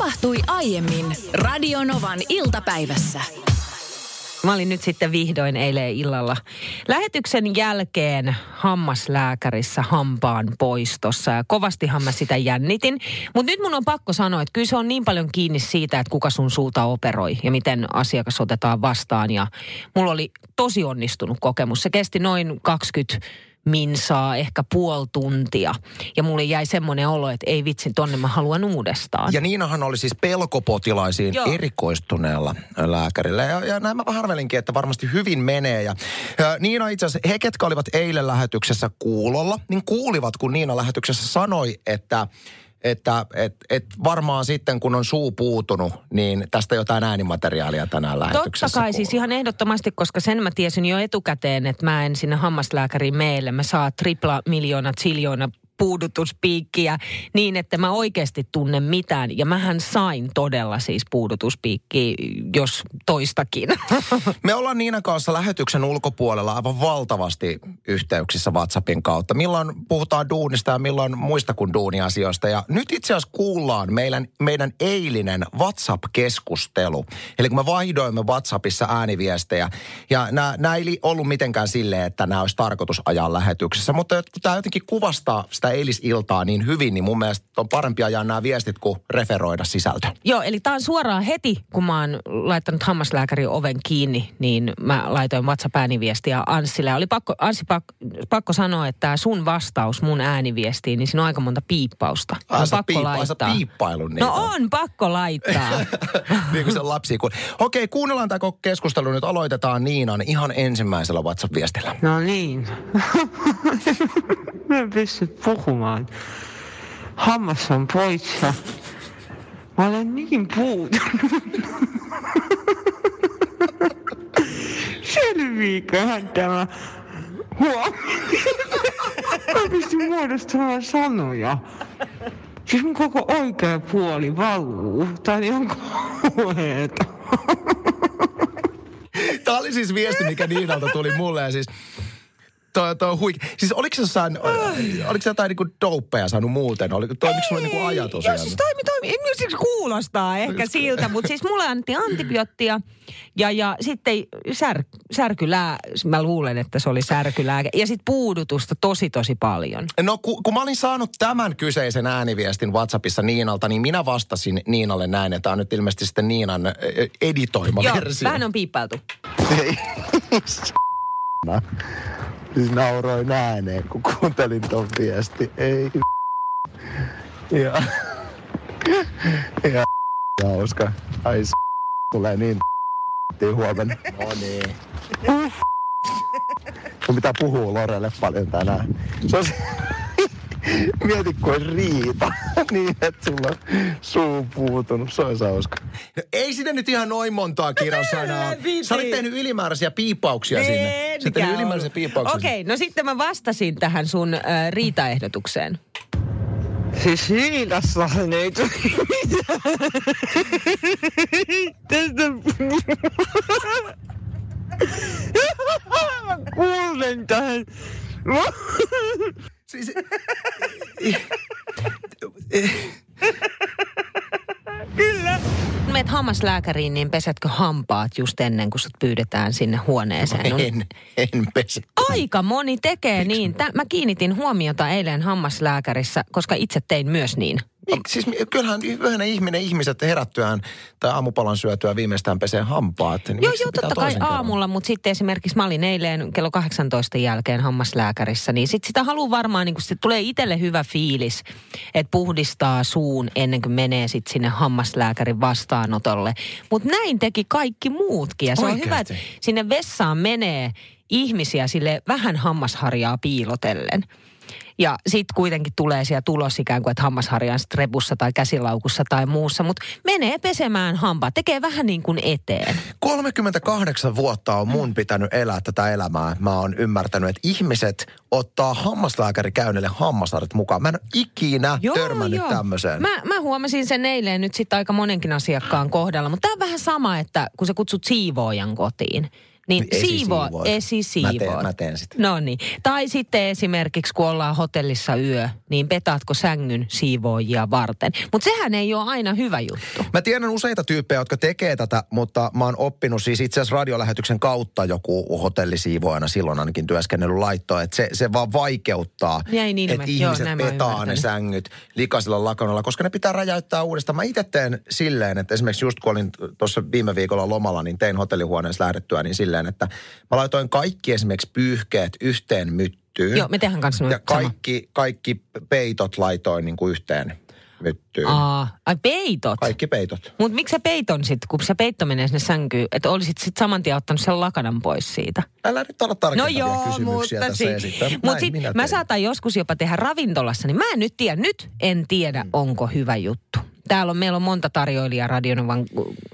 tapahtui aiemmin Radionovan iltapäivässä. Mä olin nyt sitten vihdoin eilen illalla lähetyksen jälkeen hammaslääkärissä hampaan poistossa. Ja kovastihan mä sitä jännitin. Mutta nyt mun on pakko sanoa, että kyllä se on niin paljon kiinni siitä, että kuka sun suuta operoi ja miten asiakas otetaan vastaan. Ja mulla oli tosi onnistunut kokemus. Se kesti noin 20 minsaa, ehkä puoli tuntia. Ja mulle jäi semmoinen olo, että ei vitsi, tonne mä haluan uudestaan. Ja Niinahan oli siis pelkopotilaisiin Joo. erikoistuneella lääkärillä. Ja, ja näin mä arvelinkin, että varmasti hyvin menee. Ja, ja Niina itse asiassa, he ketkä olivat eilen lähetyksessä kuulolla, niin kuulivat, kun Niina lähetyksessä sanoi, että että et, et varmaan sitten, kun on suu puutunut, niin tästä jotain äänimateriaalia tänään lähetyksessä Totta kai kuuluu. siis ihan ehdottomasti, koska sen mä tiesin jo etukäteen, että mä en sinne hammaslääkäriin meille. Mä saa tripla miljoona, ziljoona puudutuspiikkiä niin, että mä oikeasti tunne mitään. Ja mähän sain todella siis puudutuspiikkiä, jos toistakin. Me ollaan Niinan kanssa lähetyksen ulkopuolella aivan valtavasti yhteyksissä WhatsAppin kautta. Milloin puhutaan duunista ja milloin muista kuin duuniasioista. Ja nyt itse asiassa kuullaan meidän, meidän eilinen WhatsApp-keskustelu. Eli kun me vaihdoimme WhatsAppissa ääniviestejä. Ja nämä, nämä ei ollut mitenkään silleen, että nämä olisi tarkoitus ajaa lähetyksessä. Mutta tämä jotenkin kuvastaa sitä eilisiltaa niin hyvin, niin mun mielestä on parempi ajaa nämä viestit kuin referoida sisältö. Joo, eli tää on suoraan heti, kun mä oon laittanut hammaslääkärin oven kiinni, niin mä laitoin WhatsApp-ääniviestiä Anssille. Oli pakko, Anssi pakko, pakko sanoa, että tää sun vastaus mun ääniviestiin, niin siinä on aika monta piippausta. Ai On sä pakko piippa- ai sä piippailun niitä. No on, pakko laittaa. niin kuin se lapsi. Kun... Okei, kuunnellaan tämä koko keskustelu. Nyt aloitetaan Niinan ihan ensimmäisellä WhatsApp-viestillä. No niin. Mä en pysty puhumaan. Hammas on poissa. Mä olen niin puutunut. Selviiköhän tämä huomenna? Mä pystyn muodostamaan sanoja. Siis mun koko oikea puoli valuu. Tää on ihan kauheeta. Tämä oli siis viesti, mikä Niinalta tuli mulle. Ja siis Toi, toi huike. Siis oliko se jossain, oliko se jotain niinku dopeja saanut muuten? Oliko, toimiko sulla niinku ajatus? Joo, siis toimi, toimi. Siis kuulostaa ehkä siltä, mutta siis mulle annettiin antibioottia ja, ja sitten sär, särkylää, mä luulen, että se oli särkylääke. Ja sitten puudutusta tosi tosi paljon. No ku, kun mä olin saanut tämän kyseisen ääniviestin WhatsAppissa Niinalta, niin minä vastasin Niinalle näin, että tämä on nyt ilmeisesti sitten Niinan editoima Joo, versio. vähän on piippailtu. Ei. Siis nauroin ääneen, kun kuuntelin ton viesti. Ei. Ja. Ja. Hauska. Ai s- tulee niin huomenna. No niin. Mun pitää puhua Lorelle paljon tänään. Se on. Mieti, kun olisi riita niin, että sulla on suu puutunut. Se olisi hauska. No, ei sinne nyt ihan noin montaa kirjansanaa. Helvetti. Sä olit tehnyt ylimääräisiä piippauksia sinne. Sä tehnyt ylimääräisiä piippauksia. Okei, no sitten mä vastasin tähän sun äh, riitaehdotukseen. Siis Riidassahan ei tule mitään. Tästä... Mä kuulen tähän. Siis, Kun meet hammaslääkäriin, niin pesetkö hampaat just ennen kuin sut pyydetään sinne huoneeseen? No, en, en pese. Aika moni tekee niin. Tä, mä kiinnitin huomiota eilen hammaslääkärissä, koska itse tein myös niin. Niin, siis kyllähän yhden ihminen, ihmiset herättyään tai aamupalan syötyä viimeistään pesee hampaat. Niin Joo, joo, totta kai aamulla, mutta sitten esimerkiksi mä olin eilen kello 18 jälkeen hammaslääkärissä, niin sit sitä haluaa varmaan, niin kun se tulee itselle hyvä fiilis, että puhdistaa suun ennen kuin menee sit sinne hammaslääkärin vastaanotolle. Mutta näin teki kaikki muutkin ja se on hyvä, että sinne vessaan menee ihmisiä sille vähän hammasharjaa piilotellen. Ja sitten kuitenkin tulee siellä tulos ikään kuin, että hammasharja on sit repussa tai käsilaukussa tai muussa. Mutta menee pesemään hampaa, tekee vähän niin kuin eteen. 38 vuotta on mun pitänyt elää tätä elämää. Mä oon ymmärtänyt, että ihmiset ottaa hammaslääkärikäynnille hammasharjat mukaan. Mä en ole ikinä törmännyt tämmöiseen. Mä, mä huomasin sen eilen nyt sitten aika monenkin asiakkaan kohdalla, mutta tämä on vähän sama, että kun sä kutsut siivoojan kotiin, Niin siivo, Esisiivoat. esisiivoot. Mä teen- mä teen sitä. No niin. Tai sitten esimerkiksi, kun ollaan hotellissa yö, niin petaatko sängyn siivoojia varten. Mutta sehän ei ole aina hyvä juttu. Mä tiedän useita tyyppejä, jotka tekee tätä, mutta mä oon oppinut siis itse asiassa radiolähetyksen kautta joku hotellisiivoajana silloin ainakin työskennellyt laittoa, että se, se vaan vaikeuttaa, niin että joo, ihmiset oon petaa ne sängyt likaisella lakanalla, koska ne pitää räjäyttää uudestaan. Mä itse teen silleen, että esimerkiksi just kun olin tuossa viime viikolla lomalla, niin tein hotellihuoneessa lähdettyä niin silleen, että mä laitoin kaikki esimerkiksi pyyhkeet yhteen myttyyn. Joo, me tehdään kanssa Ja noin sama. kaikki, kaikki peitot laitoin niin kuin yhteen myttyyn. Aa, ai peitot. Kaikki peitot. Mutta miksi sä peiton sitten, kun se peitto menee sinne sänkyyn, että olisit sitten saman tien ottanut sen lakanan pois siitä? Älä nyt olla No tarkentavia joo, kysymyksiä mutta tässä si- esittää. mut Näin sit minä mä saatan joskus jopa tehdä ravintolassa, niin mä en nyt tiedä, nyt en tiedä, Mm. onko hyvä juttu. Täällä on, meillä on monta tarjoilijaa Radionovan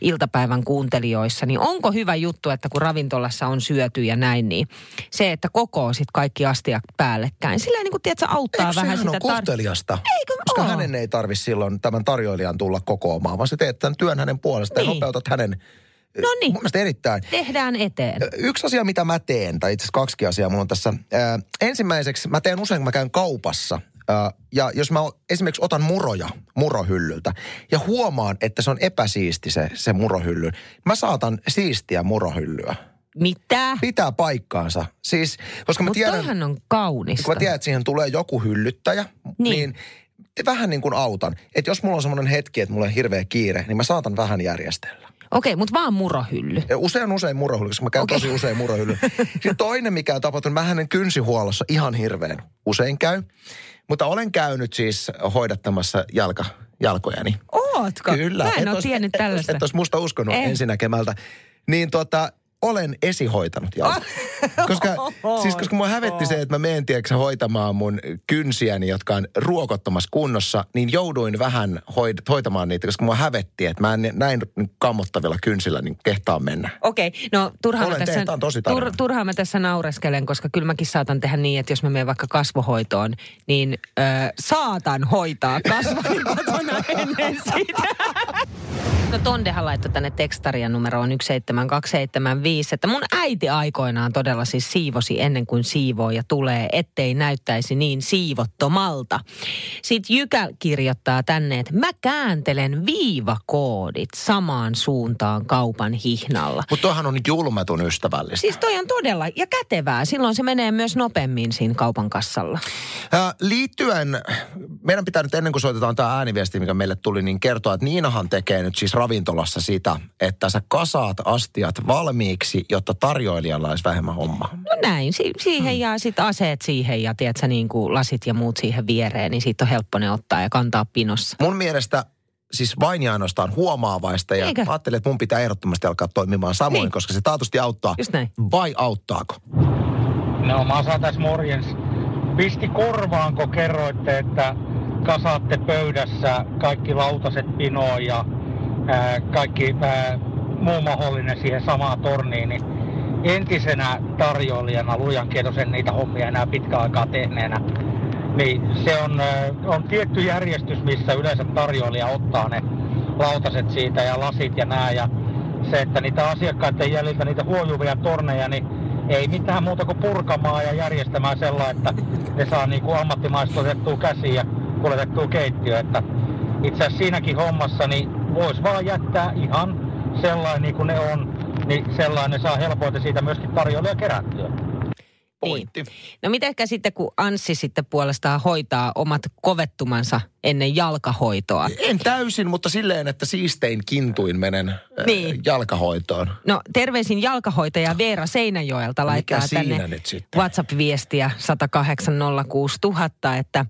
iltapäivän kuuntelijoissa, niin onko hyvä juttu, että kun ravintolassa on syöty ja näin, niin se, että kokoo sit kaikki astiat päällekkäin, sillä niin kuin tiedät, se auttaa Eikö vähän sitä... on kohteliasta? Eikö Koska oo? hänen ei tarvi silloin tämän tarjoilijan tulla kokoamaan, vaan sä teet tämän työn hänen puolestaan ja Niin. nopeutat hänen... No niin. Mun erittäin. Tehdään eteen. Yksi asia, mitä mä teen, tai itse asiassa kaksi asiaa mulla on tässä. Ää, ensimmäiseksi mä teen usein, kun mä käyn kaupassa. Ja jos mä esimerkiksi otan muroja murohyllyltä ja huomaan, että se on epäsiisti se, se murohylly, mä saatan siistiä murohyllyä. Mitä? Pitää paikkaansa. Siis, koska mä tiedän... toihan on kaunista. kun mä tiedän, että siihen tulee joku hyllyttäjä, niin, Niin. vähän niin kuin autan. Että jos mulla on semmoinen hetki, että mulla on hirveä kiire, niin mä saatan vähän järjestellä. Okei, mutta vaan murohylly. Usein usein murohylly, koska mä käyn Okei. tosi usein murohylly. Sitten toinen, mikä on tapahtunut, mä hänen kynsihuollossa ihan hirveän usein käy. Mutta olen käynyt siis hoidattamassa jalka, jalkojani. Ootko? Kyllä. Mä en Et ole tiennyt et- tällaista. Et olisi musta uskonut En. ensinäkemältä. Niin tota, olen esihoitanut jalka. koska, siis koska mua hävetti se, että mä menen tiedätkö, hoitamaan mun kynsiäni, jotka on ruokottomassa kunnossa, niin jouduin vähän hoid- hoitamaan niitä, koska mua hävetti, että mä en näin kammottavilla kynsillä niin kehtaa mennä. Okei, no turhaan mä, tässä, tosi tarina. turhaan mä tässä naureskelen, koska kyllä mäkin saatan tehdä niin, että jos mä menen vaikka kasvohoitoon, niin ö, saatan hoitaa kasvoni kotona ennen sitä. No Tondehan laittoi tänne tekstaria numeroon 17275, että mun äiti aikoinaan todella siis siivosi ennen kuin siivooja tulee, ettei näyttäisi niin siivottomalta. Sitten Jykä kirjoittaa tänne, että mä kääntelen viivakoodit samaan suuntaan kaupan hihnalla. Mutta toihan on julmetun ystävällistä. Siis toi on todella ja kätevää. Silloin se menee myös nopeammin siinä kaupan kassalla. Ää, liittyen, meidän pitää nyt ennen kuin soitetaan tämä ääniviesti, mikä meille tuli, niin kertoa, että Niinahan tekee nyt siis ravintolassa sitä, että sä kasaat astiat valmiiksi, jotta tarjoilijalla olisi vähemmän hommaa. No näin, si- siihen ja sitten aseet siihen ja tiedätkö, niin kuin lasit ja muut siihen viereen, niin siitä on helppo ne ottaa ja kantaa pinossa. Mun mielestä siis vain ja ainoastaan huomaavaista ja Eikö? ajattelin, että mun pitää ehdottomasti alkaa toimimaan samoin, Niin. koska se taatusti auttaa. Just näin. Vai auttaako? No Masa tässä morjens. Pisti korvaan, kun kerroitte, että kasaatte pöydässä kaikki lautaset pinoon ja ää, kaikki ää, muu mahdollinen siihen samaan torniin, niin entisenä tarjoilijana, lujan kiitos en niitä hommia enää pitkään aikaa tehneenä, niin se on, on tietty järjestys, missä yleensä tarjoilija ottaa ne lautaset siitä ja lasit ja nää ja se, että niitä asiakkaiden jäljiltä niitä huojuvia torneja, niin ei mitään muuta kuin purkamaan ja järjestämään sellainen, että ne saa niin kuin ammattimaisesti otettua käsiin ja kuljetettua keittiöön. Että itse asiassa siinäkin hommassa niin voisi vaan jättää ihan sellainen niin kuin ne on, niin sellainen saa helpoiten siitä myöskin tarjoilija kerättyä. Pointti. Niin. No mitenkä sitten, kun Anssi sitten puolestaan hoitaa omat kovettumansa ennen jalkahoitoa? En täysin, mutta silleen, että siistein kintuin menen äh, Niin. jalkahoitoon. No terveisin jalkahoitaja Veera Seinäjoelta laittaa tänne? WhatsApp-viestiä 10806 että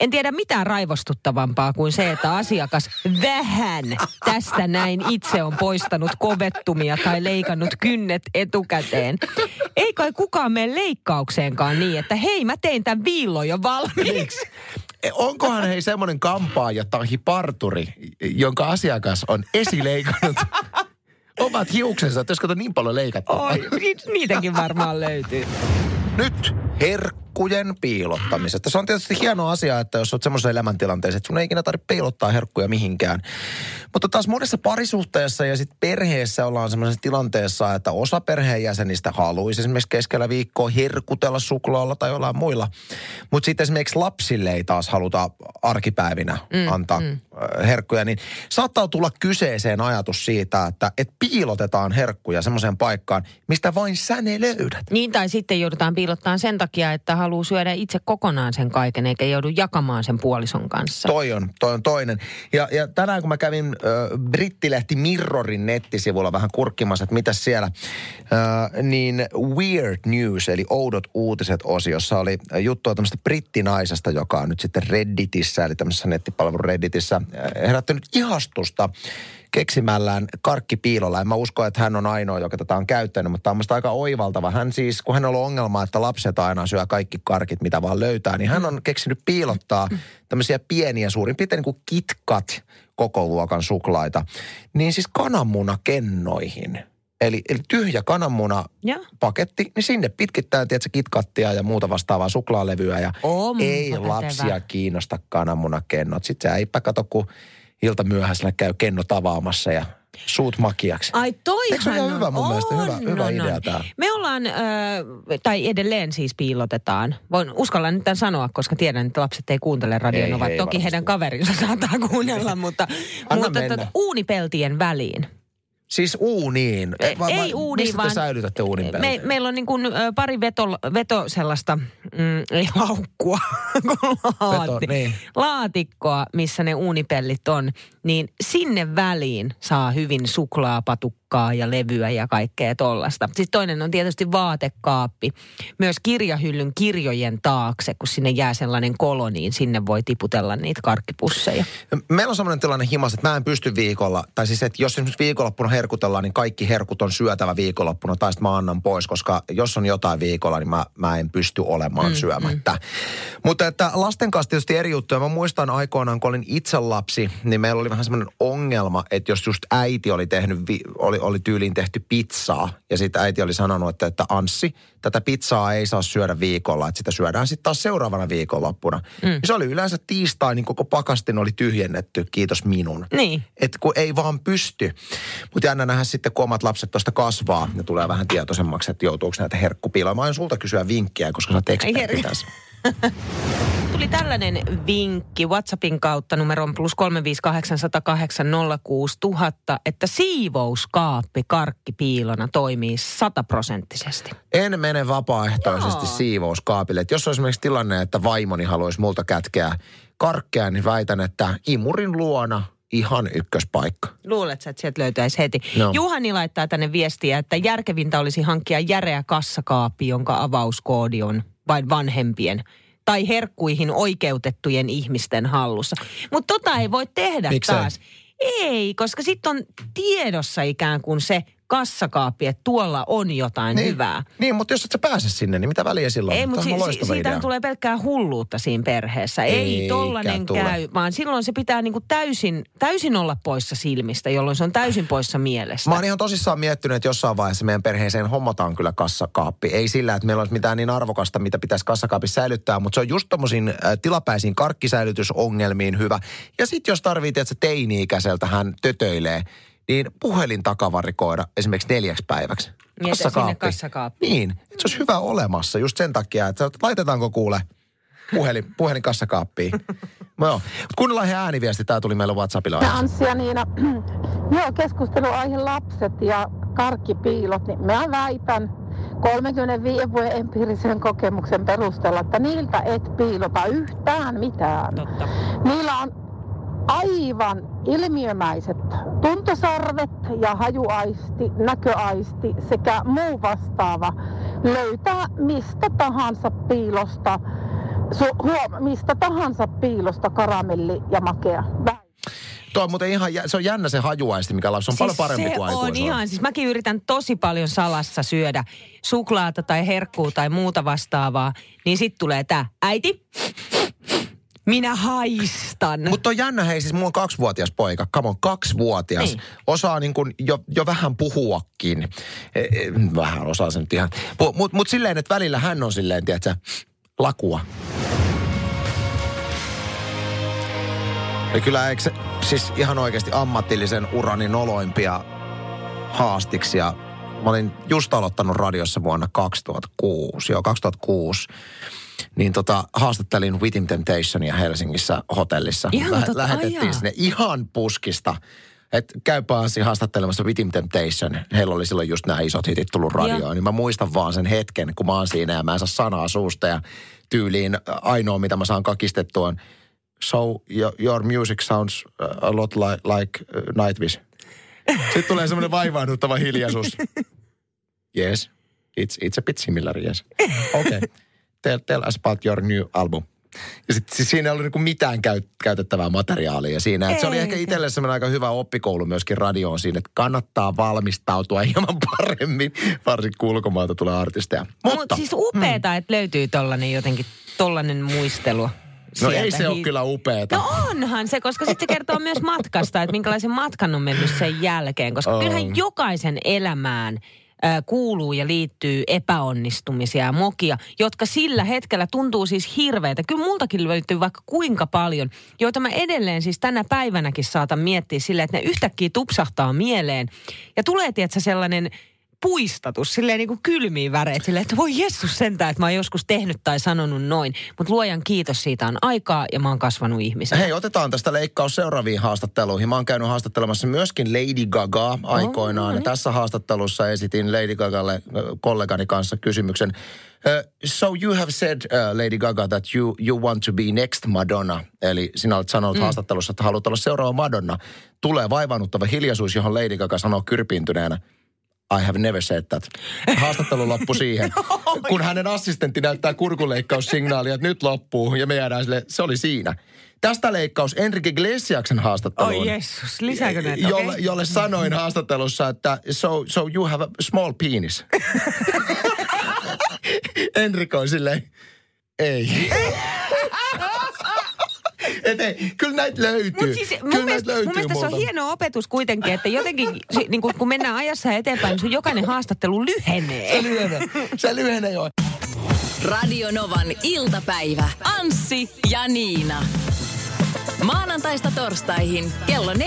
en tiedä mitään raivostuttavampaa kuin se, että asiakas vähän tästä näin itse on poistanut kovettumia tai leikannut kynnet etukäteen. Ei kai kukaan mene leikkaukseenkaan niin, että hei mä tein tämän viillon jo valmiiksi. E, Onkohan hei semmoinen kampaaja tai parturi, jonka asiakas on esileikannut omat hiuksensa, että jos kato niin paljon leikattu. Oi, ni- niitäkin varmaan löytyy. Nyt herkku herkkujen piilottamisesta. Se on tietysti hieno asia, että jos olet semmoisessa elämäntilanteessa, että sun ei ikinä tarvitse piilottaa herkkuja mihinkään. Mutta taas monessa parisuhteessa ja sitten perheessä ollaan semmoisessa tilanteessa, että osa perheenjäsenistä haluaisi esimerkiksi keskellä viikkoa herkutella suklaalla tai jollain muilla. Mutta sitten esimerkiksi lapsille ei taas haluta arkipäivinä mm, antaa mm. herkkuja, niin saattaa tulla kyseeseen ajatus siitä, että et piilotetaan herkkuja semmoiseen paikkaan, mistä vain sä ne löydät. Niin, tai sitten joudutaan piilottaa sen takia, että haluaa syödä itse kokonaan sen kaiken, eikä joudu jakamaan sen puolison kanssa. Toi on, toi on toinen. Ja, ja tänään kun mä kävin äh, brittilehti Mirrorin nettisivulla vähän kurkkimassa, että mitä siellä, äh, niin Weird News, eli oudot uutiset osiossa oli juttua tämmöistä brittinaisesta, joka on nyt sitten Redditissä, eli tämmöisessä nettipalvelun Redditissä, herättänyt ihastusta keksimällään karkkipiilolla. En mä usko, että hän on ainoa, joka tätä on käyttänyt, mutta tämä on aika oivaltava. Hän siis, kun hän on ollut ongelma, että lapset aina syö kaikki karkit, mitä vaan löytää, niin hän on keksinyt piilottaa tämmöisiä pieniä, suurin piirtein niin kuin kitkat koko luokan suklaita, niin siis kananmunakennoihin. Eli, eli tyhjä kananmuna Ja. paketti, niin sinne pitkittää, tiedätkö, kitkattia ja muuta vastaavaa suklaalevyä. Ja Onpa ei pätevä. lapsia kiinnosta kananmunakennot. Sitten se äipä kato, kun ilta myöhäisenä käy kennot avaamassa ja suut makiaksi. Ai toihan Eikö se ole ihan on- hyvä mun mielestä? Hyvä- on, hyvä on, idea on. tää. Me ollaan, äh, tai edelleen siis piilotetaan. Voin uskalla nyt tämän sanoa, koska tiedän, että lapset ei kuuntele radionova. Toki varmasti. heidän kaverinsa saattaa kuunnella, mutta, Anna mutta mennä. tota, uunipeltien väliin. Siis uuniin. Ei, Va- va- ei uuniin, Mistä vaan... te säilytätte uunin me? Meillä on niin kuin, pari veto, veto sellaista, mm, ei laukkua, laati, niin. laatikkoa, missä ne uunipellit on, niin sinne väliin saa hyvin suklaapatukkaa ja levyä ja kaikkea tollasta. Sitten toinen on tietysti vaatekaappi. Myös kirjahyllyn kirjojen taakse, kun sinne jää sellainen kolo, niin sinne voi tiputella niitä karkkipusseja. Meillä on sellainen tilanne himas, että mä en pysty viikolla, tai siis että jos esimerkiksi viikonloppuna herkutellaan, niin kaikki herkut on syötävä viikonloppuna, tai sitten mä annan pois, koska jos on jotain viikolla, niin mä, mä en pysty olemaan mm, syömättä. Mm. Mutta että lasten kanssa tietysti eri juttuja. Mä muistan aikoinaan, kun olin itse lapsi, niin meillä oli vähän semmoinen ongelma, että jos just äiti oli tehnyt, oli, oli tyyliin tehty pizzaa, ja sitten äiti oli sanonut, että, että Anssi, tätä pizzaa ei saa syödä viikolla, että sitä syödään sitten taas seuraavana viikonloppuna. Mm. Se oli yleensä tiistai, niin koko pakastin oli tyhjennetty, kiitos minun. Niin. Että kun ei vaan pysty. Mutta jännä nähdä sitten, kun omat lapset tuosta kasvaa, ne tulee vähän tietoisemmaksi, että joutuuko näitä herkkupiiloja. Mä sulta kysyä vinkkiä, koska sä oot ekspertti tässä. Tuli tällainen vinkki WhatsAppin kautta numeron plus 358806000, että siivouskaappi karkkipiilona toimii sataprosenttisesti. En mene vapaaehtoisesti Joo. siivouskaapille. Et jos on esimerkiksi tilanne, että vaimoni haluaisi multa kätkeä karkkeja, niin väitän, että imurin luona ihan ykköspaikka. Luulet sä, että sieltä löytäisi heti? No. Juhani laittaa tänne viestiä, että järkevintä olisi hankkia järeä kassakaappi, jonka avauskoodi on vain vanhempien tai herkkuihin oikeutettujen ihmisten hallussa. Mutta tota ei voi tehdä Miksei? taas. Ei, koska sitten on tiedossa ikään kuin se kassakaappi, että tuolla on jotain Niin, hyvää. niin, mutta jos et sä pääse sinne, niin mitä väliä silloin? Ei, mutta si- si- siitähän idea. tulee pelkkää hulluutta siinä perheessä. Ei Eikä tollanen tule. käy, vaan silloin se pitää niinku täysin, täysin olla poissa silmistä, jolloin se on täysin poissa mielestä. Mä oon ihan tosissaan miettinyt, että jossain vaiheessa meidän perheeseen hommataan kyllä kassakaappi. Ei sillä, että meillä olisi mitään niin arvokasta, mitä pitäisi kassakaapissa säilyttää, mutta se on just tommosiin äh, tilapäisiin karkkisäilytysongelmiin hyvä. Ja sitten jos tarvii, että se teini-ikäiseltä hän tötöilee, niin puhelin takavarikoida esimerkiksi neljäksi päiväksi. Niin, kassakaappiin. Niin, että se olisi hyvä olemassa just sen takia, että laitetaanko kuule puhelin, puhelin kassakaappiin. no kuunnellaan ihan ääniviesti, tämä tuli meille WhatsAppilla. Ja Anssi ja Niina, joo, keskusteluaihe lapset ja karkkipiilot, niin mä väitän 35 vuoden empiirisen kokemuksen perusteella, että niiltä et piilota yhtään mitään. Totta. Niillä on aivan ilmiömäiset tuntosarvet ja hajuaisti, näköaisti sekä muu vastaava. Löytää mistä tahansa piilosta, su, huom, mistä tahansa piilosta karamelli ja makea. Tuo on muuten ihan, se on jännä se hajuaisti, mikä lapsi on paljon parempi Siis se kuin on ihan, siis mäkin yritän tosi paljon salassa syödä suklaata tai herkkuu tai muuta vastaavaa, niin sit tulee tää, äiti, minä haistan. Mutta on jännä, hei siis mulla on kaksivuotias poika, come on, kaksivuotias. Niin. Osaa niin kuin jo, jo vähän puhuakin. E, e, vähän osaa sen nyt ihan. Mutta mut silleen, että välillä hän on silleen, tiedätkö, lakua. Ja kyllä eikö se, siis ihan oikeasti ammatillisen urani noloimpia haastiksia. Mä olin just aloittanut radiossa vuonna 2006, joo 2006. Niin tota, haastattelin Within Temptationia Helsingissä hotellissa. Ihan totta, ai lähetettiin jaa. sinne ihan puskista. Et käypä Anssi haastattelemassa Within Temptation. Heillä oli silloin just nämä isot hitit tullut radioon. Joo. Niin mä muistan vaan sen hetken, kun mä oon siinä ja mä en saa sanaa suusta. Ja tyyliin ainoa, mitä mä saan kakistettua on So your, music sounds uh, a lot like, like uh, Nightwish. Sitten tulee semmoinen vaivaannuttava hiljaisuus. Yes, it's, it's a bit similar, yes. Okay, tell, tell us about your new album. Ja sitten siis siinä ei ollut niinku mitään käy, käytettävää materiaalia siinä. Et se oli ehkä itselle semmoinen aika hyvä oppikoulu myöskin radioon siinä, että kannattaa valmistautua hieman paremmin, varsinkin kun ulkomailta tulee artisteja. Mutta Mutta, Mut siis upeeta, että löytyy tollanen jotenkin, tollanen muistelu. no sieltä. ei se ole kyllä upeeta. No onhan se, koska sitten se kertoo myös matkasta, että minkälaisen matkan on mennyt sen jälkeen. Koska On. kyllähän jokaisen elämään kuuluu ja liittyy epäonnistumisia ja mokia, jotka sillä hetkellä tuntuu siis hirveitä. Kyllä multakin löytyy vaikka kuinka paljon, joita mä edelleen siis tänä päivänäkin saatan miettiä silleen, että ne yhtäkkiä tupsahtaa mieleen. Ja tulee, tietsä, sellainen puistatus, silleen niin kuin kylmiin väreet, silleen, että voi Jessus sentään, että mä oon joskus tehnyt tai sanonut noin. Mutta luojan kiitos, siitä on aikaa ja mä oon kasvanut ihmisenä. Hei, otetaan tästä leikkaus seuraaviin haastatteluihin. Mä oon käynyt haastattelemassa myöskin Lady Gaga aikoinaan. no ja niin. tässä haastattelussa esitin Lady Gagalle kollegani kanssa kysymyksen. Uh, so you have said, uh, Lady Gaga, that you, you want to be next Madonna. Eli sinä olet sanonut mm. haastattelussa, että haluat olla seuraava Madonna. Tulee vaivaannuttava hiljaisuus, johon Lady Gaga sanoo kyrpiintyneenä. I have never said that. Haastattelu loppui siihen, kun hänen assistentti näyttää kurkuleikkaussignaalia, että nyt loppuu, ja me jäädään sille, se oli siinä. Tästä leikkaus Enrique Iglesiaksen haastatteluun. Oi Jeesus, lisääkö näitä? Jolle, Okei. jolle sanoin haastattelussa, että so, so you have a small penis. Enrico on silleen, ei. Et ei, kyllä näitä löytyy. Mut siis, mun, kyllä mielestä, mun mielestä se on hieno opetus kuitenkin, että jotenkin si- niin kun, kun mennään ajassa eteenpäin, niin sun jokainen haastattelu lyhenee. Se lyhenee. Se lyhenee jo. Radio Novan iltapäivä. Anssi ja Niina. Maanantaista torstaihin kello 14.18.